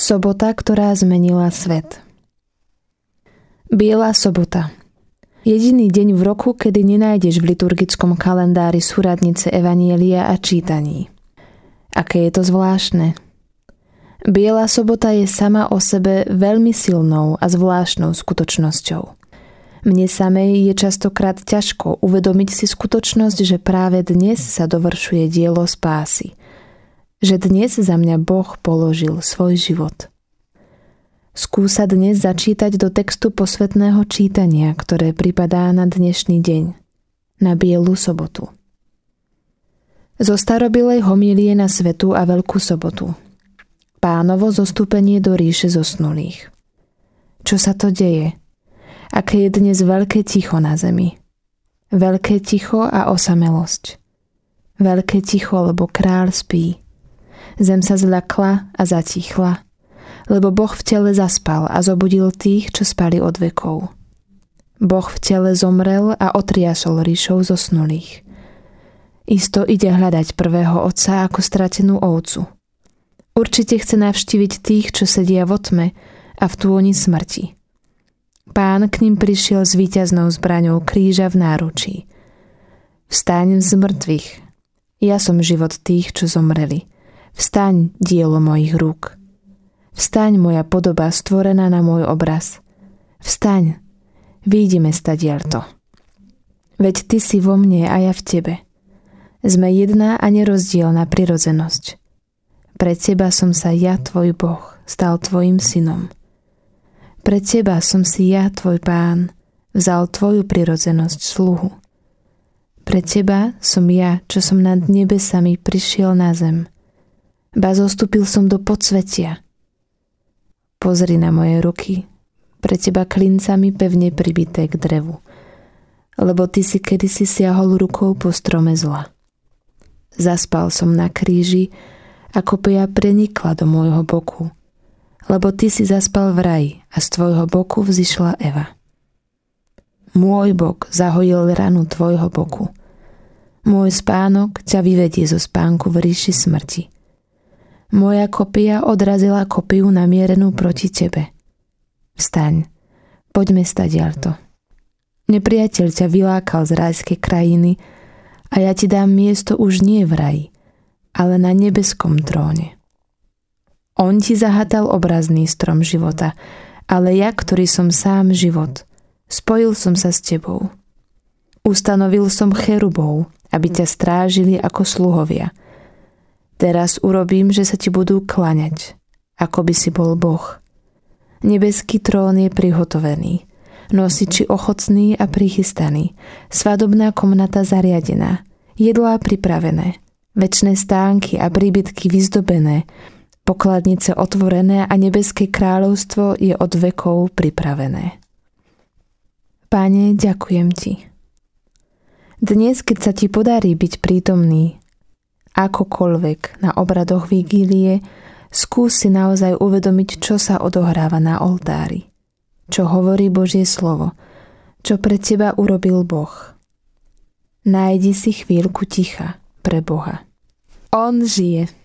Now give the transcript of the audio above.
Sobota, ktorá zmenila svet. Biela sobota. Jediný deň v roku, kedy nenájdeš v liturgickom kalendári súradnice Evanielia a čítaní. Aké je to zvláštne. Biela sobota je sama o sebe veľmi silnou a zvláštnou skutočnosťou. Mne samej je častokrát ťažko uvedomiť si skutočnosť, že práve dnes sa dovršuje dielo spásy – že dnes za mňa Boh položil svoj život. Skúsa dnes začítať do textu posvetného čítania, ktoré pripadá na dnešný deň, na Bielu sobotu. Zo starobilej homílie na Svetu a Veľkú sobotu. Pánovo zostúpenie do ríše zosnulých. Čo sa to deje? Aké je dnes veľké ticho na zemi? Veľké ticho a osamelosť. Veľké ticho, lebo král spí. Zem sa zľakla a zatichla, lebo Boh v tele zaspal a zobudil tých, čo spali od vekov. Boh v tele zomrel a otriasol ríšou zosnulých. Isto ide hľadať prvého otca ako stratenú ovcu. Určite chce navštíviť tých, čo sedia v otme a v túni smrti. Pán k ním prišiel s víťaznou zbraňou kríža v náručí. Vstaň z mŕtvych. Ja som život tých, čo zomreli. Vstaň, dielo mojich rúk. Vstaň, moja podoba stvorená na môj obraz. Vstaň, výjdime stadialto. Veď ty si vo mne a ja v tebe. Sme jedna a nerozdielna prirodzenosť. Pre teba som sa ja, tvoj Boh, stal tvojim synom. Pre teba som si ja, tvoj pán, vzal tvoju prirodzenosť sluhu. Pre teba som ja, čo som nad nebesami prišiel na zem – ba zostúpil som do podsvetia. Pozri na moje ruky, pre teba klincami pevne pribité k drevu, lebo ty si kedysi siahol rukou po strome zla. Zaspal som na kríži a kopia prenikla do môjho boku, lebo ty si zaspal v raji a z tvojho boku vzýšla Eva. Môj bok zahojil ranu tvojho boku. Môj spánok ťa vyvedie zo spánku v ríši smrti – moja kopia odrazila kopiu namierenú proti tebe. Vstaň, poďme stadialto. Nepriateľ ťa vylákal z rajskej krajiny a ja ti dám miesto už nie v raji, ale na nebeskom tróne. On ti zahatal obrazný strom života, ale ja, ktorý som sám život, spojil som sa s tebou. Ustanovil som cherubov, aby ťa strážili ako sluhovia – Teraz urobím, že sa ti budú klaňať, ako by si bol Boh. Nebeský trón je prihotovený, nosiči ochocný a prichystaný, svadobná komnata zariadená, jedlá pripravené, väčšie stánky a príbytky vyzdobené, pokladnice otvorené a nebeské kráľovstvo je od vekov pripravené. Pane, ďakujem ti. Dnes, keď sa ti podarí byť prítomný akokoľvek na obradoch vigílie, skús si naozaj uvedomiť, čo sa odohráva na oltári. Čo hovorí Božie slovo, čo pre teba urobil Boh. Nájdi si chvíľku ticha pre Boha. On žije.